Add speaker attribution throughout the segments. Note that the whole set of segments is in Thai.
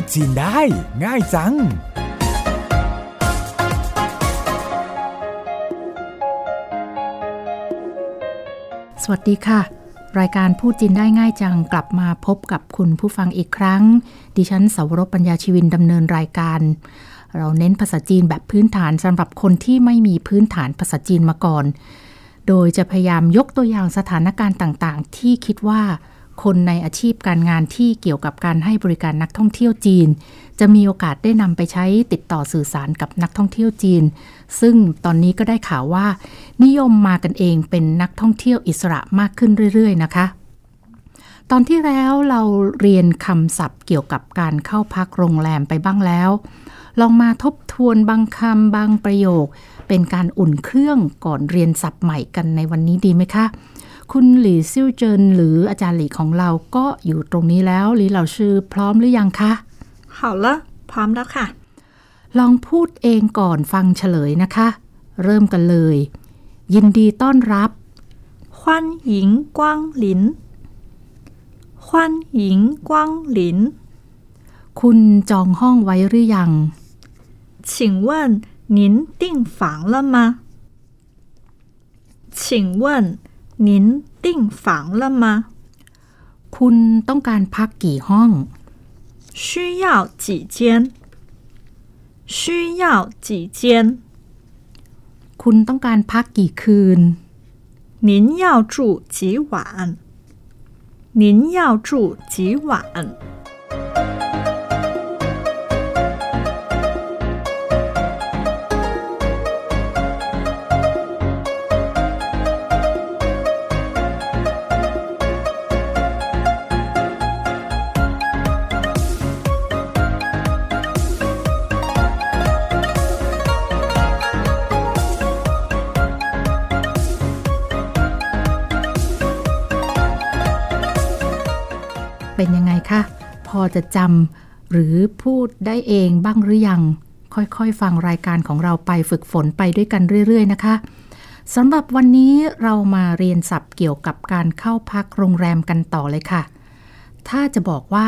Speaker 1: ดจีนได้ ง่ายจัง
Speaker 2: สวัสดีค่ะ รายการพูดจีนได้ง่ายจังกลับมาพบกับคุณผู้ฟังอีกครั้ง ดิฉันสาวรบปัญญาชีวินดำเนินรายการ เราเน้นภาษาจีนแบบพื้นฐานสำหรับคนที่ไม่มีพื้นฐานภาษาจีนมาก่อน โดยจะพยายามยกตัวอย่างสถานการณ์ต่างๆ ที่คิดว่า คนในอาชีพการงานที่เกี่ยวกับการให้บริการนักท่องเที่ยวจีน จะมีโอกาสได้นำไปใช้ติดต่อสื่อสารกับนักท่องเที่ยวจีน ซึ่งตอนนี้ก็ได้ข่าวว่า นิยมมากันเองเป็นนักท่องเที่ยวอิสระมากขึ้นเรื่อย ๆ นะคะ ตอนที่แล้วเราเรียนคำศัพท์เกี่ยวกับการเข้าพักโรงแรมไปบ้างแล้ว ลองมาทบทวนบางคำบางประโยค เป็นการอุ่นเครื่องก่อนเรียนศัพท์ใหม่กันในวันนี้ดีไหมคะ คุณหลี่ซิ่วเจินหรืออาจารย์หลี่ของเราก็อยู่ตรงนี้แล้วหลี่เหล่าชื่อพร้อมหรือยังคะ
Speaker 3: 好了พร้อมแล้วค่ะ
Speaker 2: ลองพูดเองก่อนฟังเฉลยนะคะ เริ่มกันเลย ยินดีต้อนรับ
Speaker 3: 欢迎光临欢迎光临
Speaker 2: คุณจองห้องไว้หรือยัง
Speaker 3: 请问您订房了吗请问 您订房了吗
Speaker 2: คุณต้องการพักกี่ห้อง
Speaker 3: 需要几间需要几间
Speaker 2: คุณต้องการพักกี่คืน
Speaker 3: 您要住几晚您要住几晚
Speaker 2: อจะจำหรือพูดได้เองบ้างหรือยัง ค่อยๆ ฟังรายการของเราไปฝึกฝนไปด้วยกันเรื่อย ๆ นะคะสำหรับวันนี้เรามาเรียนศัพท์เกี่ยวกับการเข้าพักโรงแรมกันต่อเลยค่ะ ถ้าจะบอกว่า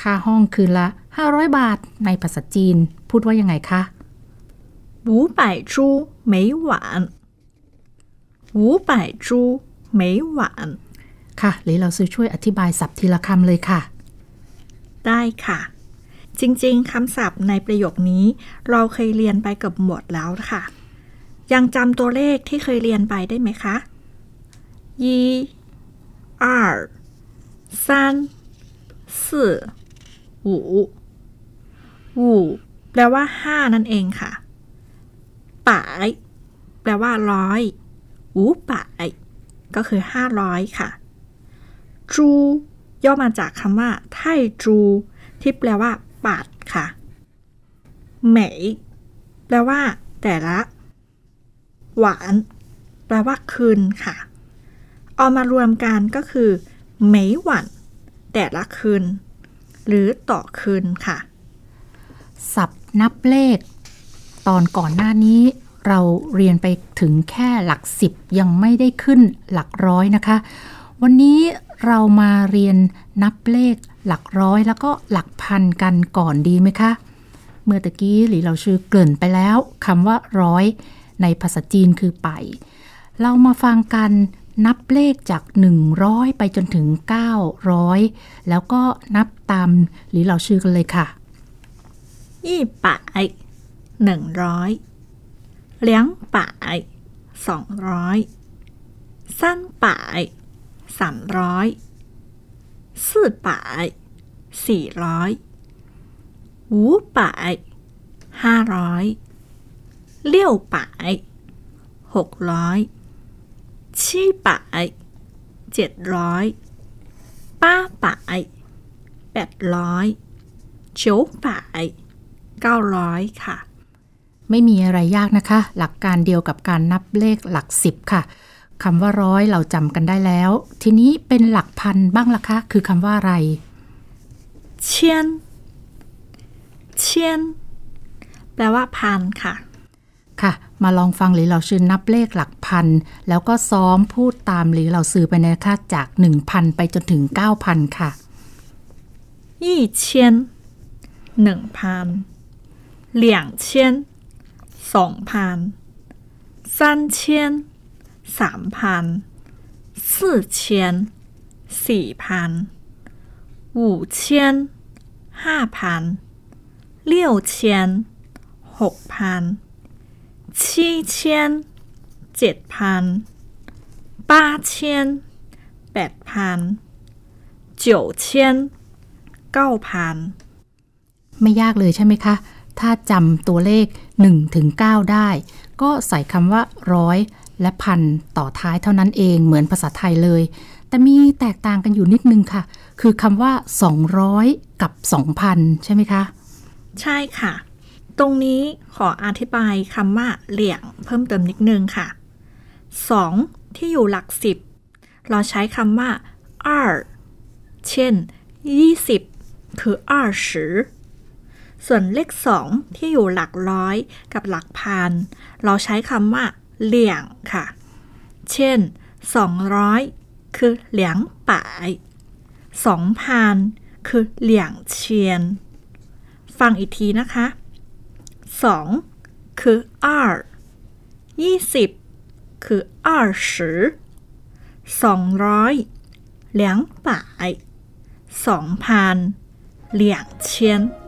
Speaker 2: ค่าห้องคืนละ 500 บาทในภาษาจีน พูดว่ายังไงคะ
Speaker 3: 五百株每晚五百株每晚
Speaker 2: ค่ะหรือเราซื้อช่วยอธิบายศัพท์ทีละคำเลยค่ะ
Speaker 3: ได้ค่ะ จริงๆคำศัพท์ในประโยคนี้ เราเคยเรียนไปเกับหมดแล้วค่ะ ยังจำตัวเลขที่เคยเรียนไปได้ไหมคะ一二三四五五แปลว่าห้านั่นเองค่ะป่ายแปลว่าร้อยหูป่ายก็คือห้าร้อยค่ะ จู ย่อมาจากคำว่าไทจูที่แปลว่าบาทค่ะเหมยแปลว่า แต่ละ หวาน แปลว่า คืนค่ะ เอามารวมกันก็คือเหมยหวันแต่ละคืน หรือต่อคืนค่ะ
Speaker 2: ศัพท์นับเลข ตอนก่อนหน้านี้เราเรียนไปถึงแค่หลักสิบยังไม่ได้ขึ้นหลักร้อยนะคะ วันนี้ เรามาเรียนนับเลขหลักร้อยแล้วก็หลักพันกันก่อนดีไหมคะ เมื่อตะกี้หรือเราชื่อเกริ่นไปแล้วคำว่าร้อย ในภาษาจีนคือไป เรามาฟังกันนับเลขจาก 100 ไปจนถึง 900 แล้วก็นับตามหรือเราชื่อกันเลยค่ะ
Speaker 3: ยี่ป่ายหนึ่งร้อยเลี้ยงป่ายสองร้อยสั้นป่าย สามร้อยสี่ป่ายสี่ร้อยหูป่ายห้าร้อยเลี้ยวป่ายหกร้อยชี้ป่ายเจ็ดร้อยป้าป่ายแปดร้อยเฉียวป่าย900ค่ะ
Speaker 2: ไม่มีอะไรยากนะคะ หลักการเดียวกับการนับเลขหลักสิบค่ะ คำว่าร้อยเราจำกันได้แล้ว ทีนี้เป็นหลักพันบ้างล่ะคะ คือคำว่าอะไร
Speaker 3: เชียน เชียน แปลว่าพันค่ะ
Speaker 2: ค่ะ มาลองฟังหรือเราชื่นนับเลขหลักพัน แล้วก็ซ้อมพูดตามหรือเราสื่อไปนะคะจาก 1,000 ไปจนถึง 9,000 ค่ะ
Speaker 3: ยี่เหนึ่งพันเหสองพันสั้น สามพันสี่เชียนสี่พันหูเชียนห้าพันเเชียนหกพันชี้เชียนเจ็ดพันป้เชียนแปดพันเจียเชียนเก้าพัน
Speaker 2: ไม่ยากเลยใช่ไหมคะ ถ้าจำตัวเลข1ถึง9ได้ ก็ใส่คำว่าร้อย และพันต่อท้ายเท่านั้นเองเหมือนภาษาไทยเลย แต่มีแตกต่างกันอยู่นิดนึงค่ะ คือคำว่า 200 กับ 2,000 ใช่ไหมคะ
Speaker 3: ใช่ค่ะ ตรงนี้ขออธิบายคำว่าเหลี่ยงเพิ่มเติมนิดนึงค่ะ 2 ที่อยู่หลักสิบเราใช้คำว่า2เช่น 20 คือ20ส่วนเลข 2 ที่อยู่หลักร้อยกับหลักพัน เราใช้คำว่า เหลี่ยงค่ะ เช่น 200 คือเหลียงป่าย2,000 คือเหลี่ยงเชียน ฟังอีกทีนะคะ 2 คือ2 20 คือ20 200两百2,000两千
Speaker 2: ได้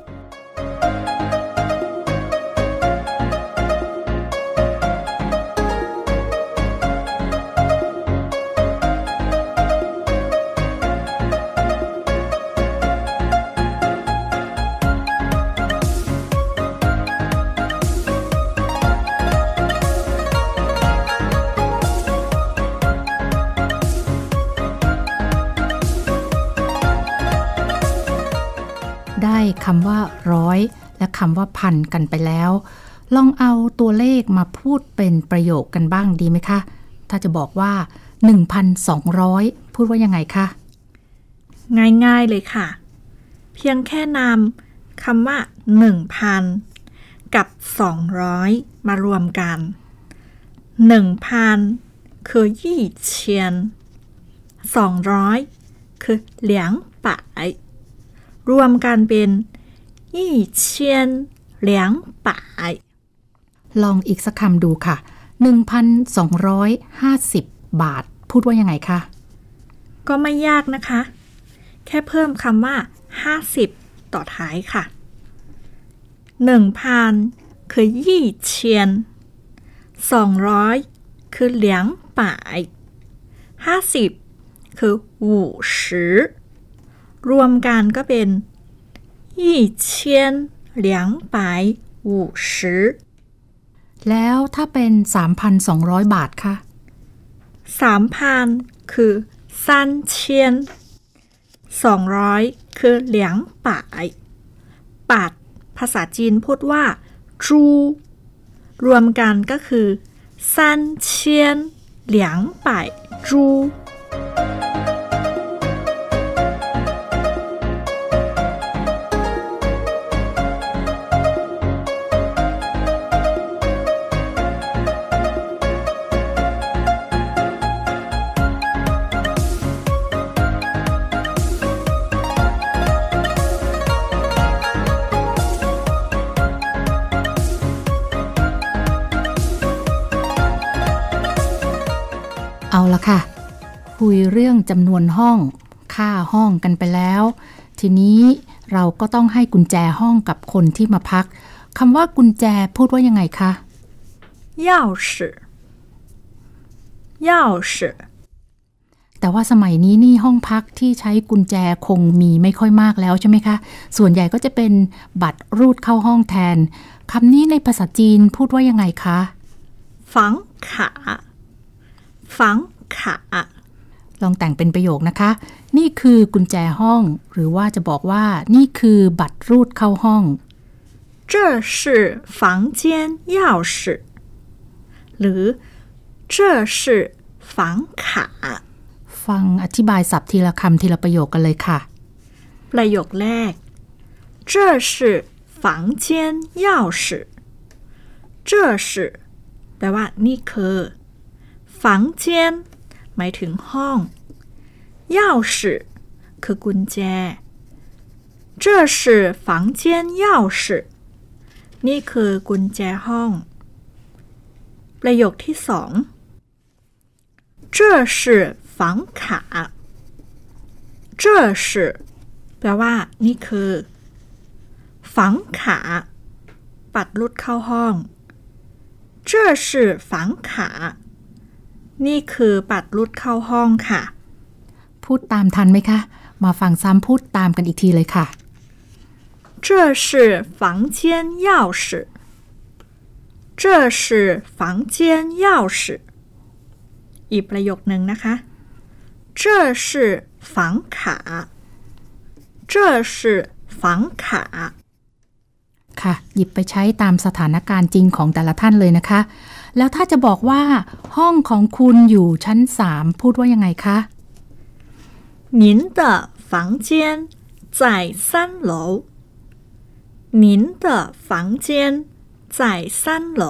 Speaker 2: คำว่าพันกันไปแล้ว ลองเอาตัวเลขมาพูดเป็นประโยคกันบ้างดีไหมคะ ถ้าจะบอกว่า 1,200 พูดว่ายังไงคะ
Speaker 3: ง่ายๆเลยค่ะ เพียงแค่นำคำว่า 1,000 กับ 200 มารวมกัน 1,000 คือยี่เชียน 200 คือเหลียงป่ายรวมกันเป็น ยี่เชียนเหลียงป่าย
Speaker 2: ลองอีกสักคำดูค่ะ 1,250 บาท พูดว่ายังไงคะ
Speaker 3: ก็ไม่ยากนะคะ แค่เพิ่มคำว่า 50 ต่อท้ายค่ะ 1,000 คือยี่เชียน 200 คือเหลียงป่าย50 คือหูสือรวมกันก็เป็น ยี่เชียนเหลียงป่ายหูสือ
Speaker 2: แล้วถ้าเป็น 3,200 บาทคะ
Speaker 3: สามพันคือซันเชียนสองร้อยคือเหลียงป่ายปาดภาษาจีนพูดว่า จู รวมกันก็คือซันเชียนเหลียงป่ายจู
Speaker 2: ยเรื่องจำนวนห้อง ค่าห้องกันไปแล้ว ทีนี้เราก็ต้องให้กุญแจห้องกับคนที่มาพักคำว่ากุญแจพูดว่ายังไงคะ
Speaker 3: 钥匙钥匙
Speaker 2: แต่ว่าสมัยนี้นี่ห้องพักที่ใช้กุญแจคงมีไม่ค่อยมากแล้วใช่ไหมคะ ส่วนใหญ่ก็จะเป็นบัตรรูดเข้าห้องแทนคำนี้ในภาษาจีนพูดว่ายังไงคะ
Speaker 3: 房卡房卡
Speaker 2: ลองแต่งเป็นประโยคนะคะ นี่คือกุญแจห้อง หรือว่าจะบอกว่านี่คือบัตรรูดเข้าห้อง
Speaker 3: 这是房间钥匙หรือ这是房卡
Speaker 2: ฟังอธิบายศัพท์ทีละคำทีละประโยคกันเลยค่ะ
Speaker 3: ประโยคแรก这是房间钥匙这是แปลว่านี่คือฝังเจียน หมายถึงห้อง钥匙คือกุญแจ 这是房间钥匙นี่คือกุญแจห้อง ประโยคที่สอง这是房卡这是แปลว่า นี่คือฝังขาปัดลุดเข้าห้อง这是房卡 นี่คือปัดลุดเข้าห้องค่ะ
Speaker 2: พูดตามทันไหมคะ มาฟังซ้ำพูดตามกันอีกทีเลยค่ะ
Speaker 3: 这是房间钥匙这是房间钥匙อีกประโยคหนึ่งนะคะ这是房卡这是房卡
Speaker 2: ค่ะ หยิบไปใช้ตามสถานการณ์จริงของแต่ละท่านเลยนะคะ แล้วถ้าจะบอกว่า ห้องของคุณอยู่ชั้นสามพูดว่ายังไงคะ
Speaker 3: 您的房间在三楼您的房间在三楼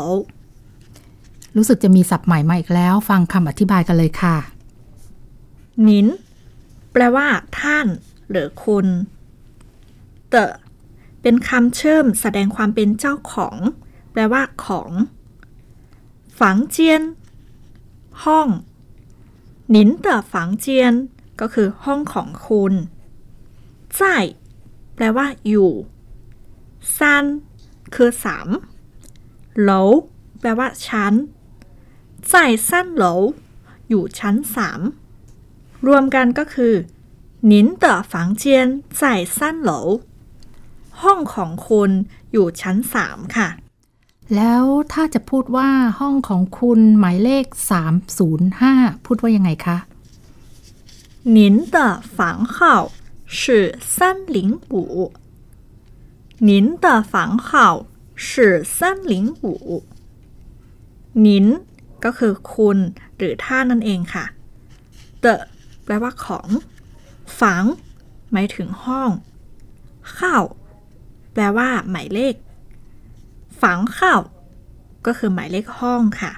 Speaker 2: รู้สึกจะมีศัพท์ใหม่มาอีกแล้ว ฟังคำอธิบายกันเลยค่ะ
Speaker 3: นินแปลว่า ท่าน หรือคุณเตเป็นคำเชื่อมแสดงความเป็นเจ้าของ แปลว่าของ ฝังเจียน ห้องนินเต๋อฝังเจียน ก็คือห้องของคุณใจ่แปลว่า อยู่ซันคือสามเหลาแปลว่า ชั้นใจ่สั้นเหลาอยู่ชั้นสามรวมกันก็คือนินเต๋อฝังเจียนใจ่สั้นเหลาห้องของคุณอยู่ชั้นสามค่ะ
Speaker 2: แล้วถ้าจะพูดว่าห้องของคุณหมายเลข 305 พูดว่ายังไงคะ
Speaker 3: 您的房号是三零五您的房号是三零五您ก็คือคุณ หรือท่านั่นเองค่ะเตแปลว่าของ ฝัง หมายถึงห้องข้าวแปลว่า หมายเลข ฝังข้าวก็คือหมายเลขห้องค่ะ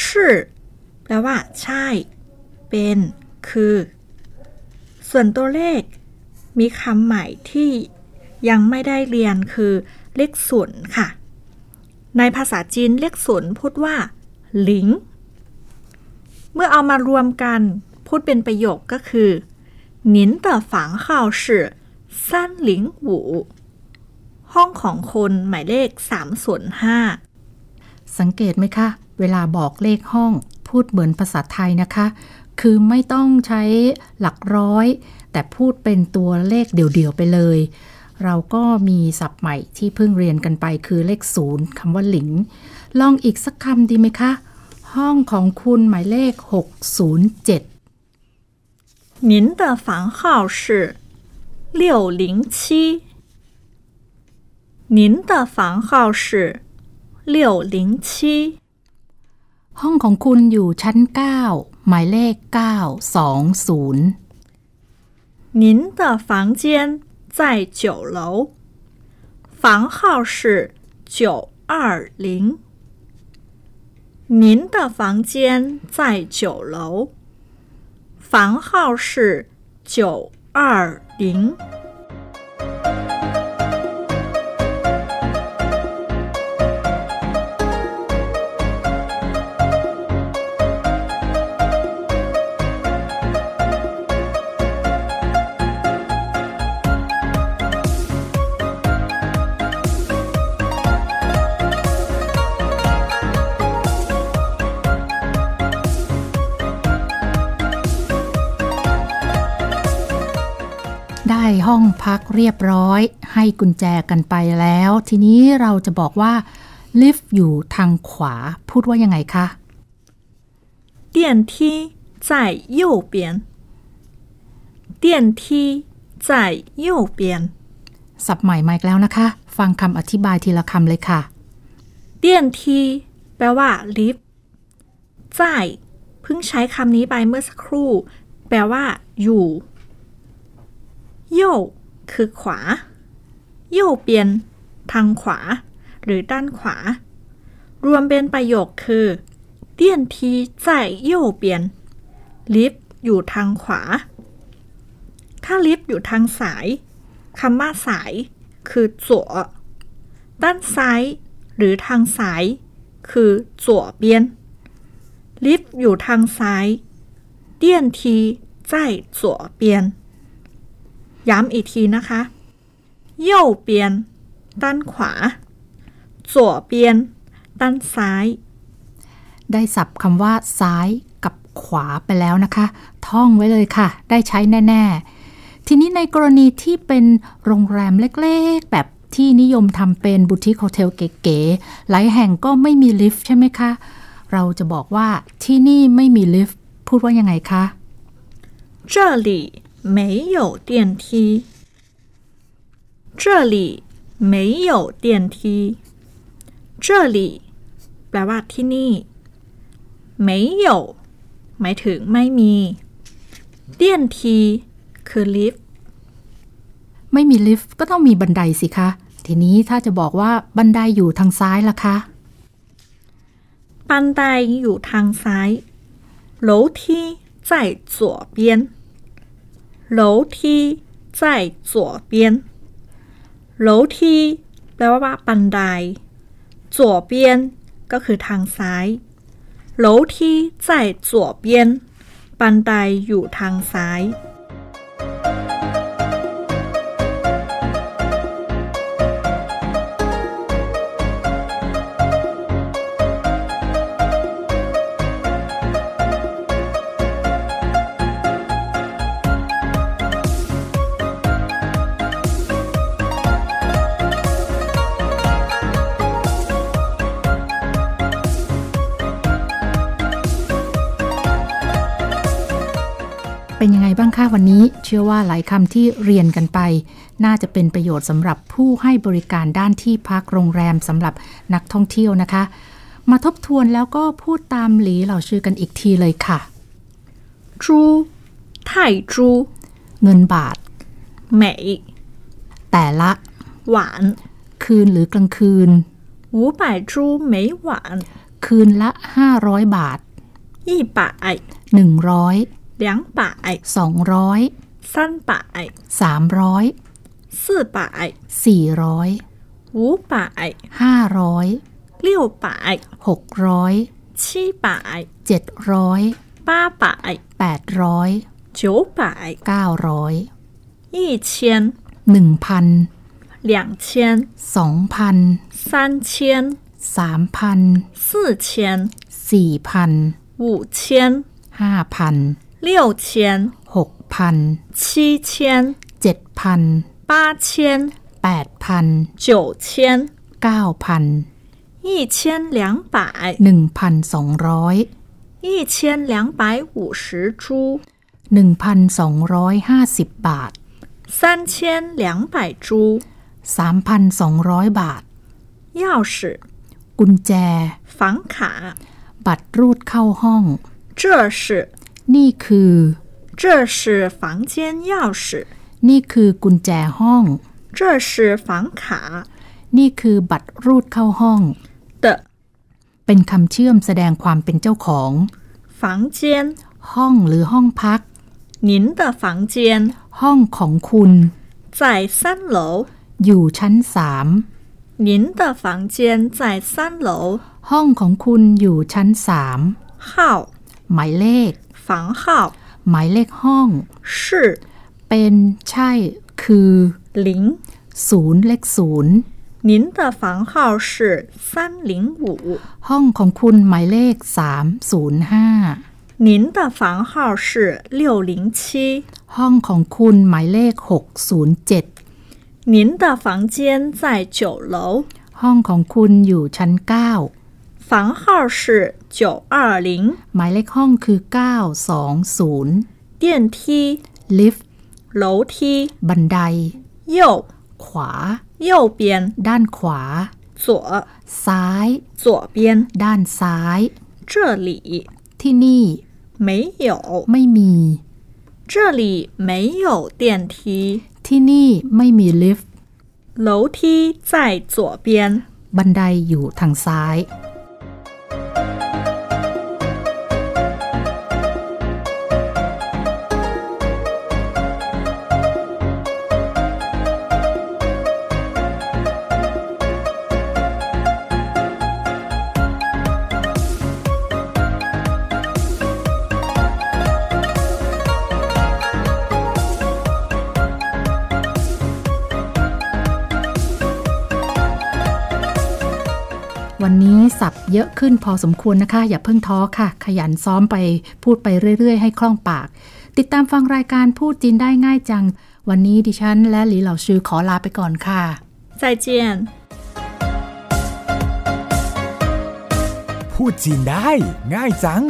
Speaker 3: ชื่อแปลว่า ใช่ เป็น คือ ส่วนตัวเลข มีคำใหม่ที่ยังไม่ได้เรียนคือเลขศูนย์ค่ะ ในภาษาจีนเลขศูนย์พูดว่า หลิง เมื่อเอามารวมกัน พูดเป็นประโยคก็คือ您的房号是三零五 ห้องของคนหมายเลข3ส่วน5
Speaker 2: สังเกตไหมคะ เวลาบอกเลขห้องพูดเหมือนภาษาไทยนะคะ คือไม่ต้องใช้หลักร้อย แต่พูดเป็นตัวเลขเดี่ยวๆไปเลย เราก็มีศัพท์ใหม่ที่เพิ่งเรียนกันไปคือเลขศูนย์คำว่าหลิง ลองอีกสักคำดีไหมคะ ห้องของคุณหมายเลข 607
Speaker 3: 您的房号是六零七 您的房号是六零七
Speaker 2: ห้องของคุณอยู่ชั้น9หมายเลข920
Speaker 3: 您的房间在九楼房号是九二零您的房间在九楼房号是九二零
Speaker 2: พักเรียบร้อย ให้กุญแจกันไปแล้ว ทีนี้เราจะบอกว่า ลิฟต์อยู่ทางขวา พูดว่ายังไงคะ
Speaker 3: 电梯在右边电梯在右边
Speaker 2: สับใหม่มาอีกแล้วนะคะ ฟังคำอธิบายทีละคำเลยค่ะ
Speaker 3: 电梯แปลว่า ลิฟต์在เพิ่งใช้คำนี้ไปเมื่อสักครู่ แปลว่า อยู่โย คือขวาโยเปียนทางขวา หรือด้านขวา รวมเป็นประโยคคือเตี้ยนที在右边ลิฟต์อยู่ทางขวา ถ้าลิฟต์อยู่ทางสาย คำว่าสาย คือจั่วด้านซ้าย หรือทางซ้าย คือจั่วเบียนลิฟต์อยู่ทางซ้าย电梯在左边 ย้ำอีกทีนะคะเย่เปียนด้านขวาจั่วเปียนด้านซ้าย
Speaker 2: ได้สับคำว่าซ้ายกับขวาไปแล้วนะคะ ท่องไว้เลยค่ะ ได้ใช้แน่ ๆ ทีนี้ในกรณีที่เป็นโรงแรมเล็กๆ แบบที่นิยมทำเป็นบุติคโฮเทลเก๋ๆ หลายแห่งก็ไม่มีลิฟต์ใช่ไหมคะ เราจะบอกว่าที่นี่ไม่มีลิฟต์ พูดว่ายังไงคะ
Speaker 3: 这里没有电梯这里没有电梯这里แปลว่าที่นี่没有หมายถึงไม่มี电梯คือลิฟต์
Speaker 2: ไม่มีลิฟต์ก็ต้องมีบันไดสิคะ ทีนี้ถ้าจะบอกว่าบันไดอยู่ทางซ้ายล่ะคะ
Speaker 3: บันไดอยู่ทางซ้าย楼梯在左边 楼梯在左边楼梯แปลว่าบันได左边ก็คือทางซ้าย楼梯在左边บันไดอยู่ทางซ้าย
Speaker 2: เป็นยังไงบ้างคะวันนี้ เชื่อว่าหลายคำที่เรียนกันไป น่าจะเป็นประโยชน์สำหรับผู้ให้บริการด้านที่พักโรงแรมสำหรับนักท่องเที่ยวนะคะ มาทบทวนแล้วก็พูดตามหลีเหล่าชื่อกันอีกทีเลยค่ะ
Speaker 3: 猪泰铢
Speaker 2: เงินบาท
Speaker 3: 美
Speaker 2: แต่ละ
Speaker 3: 晚
Speaker 2: คืนหรือกลางคืน
Speaker 3: 五百铢每晚
Speaker 2: คืนละ 500 บาท
Speaker 3: 一百
Speaker 2: 100
Speaker 3: 两百
Speaker 2: 200
Speaker 3: 三百
Speaker 2: 300
Speaker 3: 四百
Speaker 2: 400
Speaker 3: 五百
Speaker 2: 500
Speaker 3: 六百
Speaker 2: 600
Speaker 3: 七百
Speaker 2: 700
Speaker 3: 八百
Speaker 2: 800
Speaker 3: 九百
Speaker 2: 900
Speaker 3: 一千
Speaker 2: 1,000
Speaker 3: 两千
Speaker 2: 2,000
Speaker 3: 三千
Speaker 2: 3,000
Speaker 3: 四千
Speaker 2: 4,000
Speaker 3: 五千
Speaker 2: 5,000
Speaker 3: 六千
Speaker 2: 6,000
Speaker 3: 七千
Speaker 2: 7,000
Speaker 3: 八千
Speaker 2: 8,000
Speaker 3: 九千
Speaker 2: 9,000
Speaker 3: 一千两百
Speaker 2: 1,200
Speaker 3: 一千两百五十铢
Speaker 2: 1,250 บาท
Speaker 3: 三千两百铢
Speaker 2: 3,200 บาท
Speaker 3: 钥匙
Speaker 2: กุญแจ
Speaker 3: 房卡，
Speaker 2: บัตรรูดเข้าห้อง
Speaker 3: 这是
Speaker 2: นี่คือ
Speaker 3: 这是房间钥匙，
Speaker 2: นี่คือกุญแจห้อง
Speaker 3: 这是房卡
Speaker 2: นี่คือบัตรรูดเข้าห้อง
Speaker 3: 的
Speaker 2: เป็นคำเชื่อมแสดงความเป็นเจ้าของ
Speaker 3: 房间，
Speaker 2: ห้องหรือห้องพัก
Speaker 3: 您的房间
Speaker 2: ห้องของคุณ
Speaker 3: 在三楼，
Speaker 2: อยู่ชั้นสาม
Speaker 3: 您的房间在三楼，
Speaker 2: ห้องของคุณอยู่ชั้นสาม
Speaker 3: 号
Speaker 2: หมายเลข
Speaker 3: 房号
Speaker 2: หมายเลขห้อง
Speaker 3: 是
Speaker 2: เป็นใช่ คือ
Speaker 3: 零，
Speaker 2: ศูนย์เลขศูนย์
Speaker 3: 您的房号是三零五，
Speaker 2: ห้องของคุณหมายเลข 305
Speaker 3: 您的房号是六零七，
Speaker 2: ห้องของคุณหมายเลข 607
Speaker 3: 您的房间在九楼，
Speaker 2: ห้องของคุณอยู่ชั้น 9
Speaker 3: 房号是 九二零。
Speaker 2: หมายเลขห้องคือ 920
Speaker 3: 电梯、
Speaker 2: ลิฟต์
Speaker 3: 楼梯，
Speaker 2: บันได
Speaker 3: 右、
Speaker 2: ขวา
Speaker 3: 右边、
Speaker 2: ด้านขวา
Speaker 3: 左、
Speaker 2: ซ้าย
Speaker 3: 左边。
Speaker 2: ด้านซ้าย
Speaker 3: 这里 ที่นี่没有
Speaker 2: ไม่มี
Speaker 3: 这里没有电梯
Speaker 2: ที่นี่ไม่มีลิฟต์
Speaker 3: 楼梯在左边
Speaker 2: บันไดอยู่ทางซ้าย วันนี้สับเยอะขึ้นพอสมควรนะคะ อย่าเพิ่งท้อค่ะ ขยันซ้อมไปพูดไปเรื่อย ๆ ให้คล่องปาก ติดตามฟังรายการพูดจีนได้ง่ายจัง วันนี้ดิฉันและหลีเหล่าชื่อขอลาไปก่อนค่ะ
Speaker 3: 再见。
Speaker 1: พูดจีนได้ง่ายจัง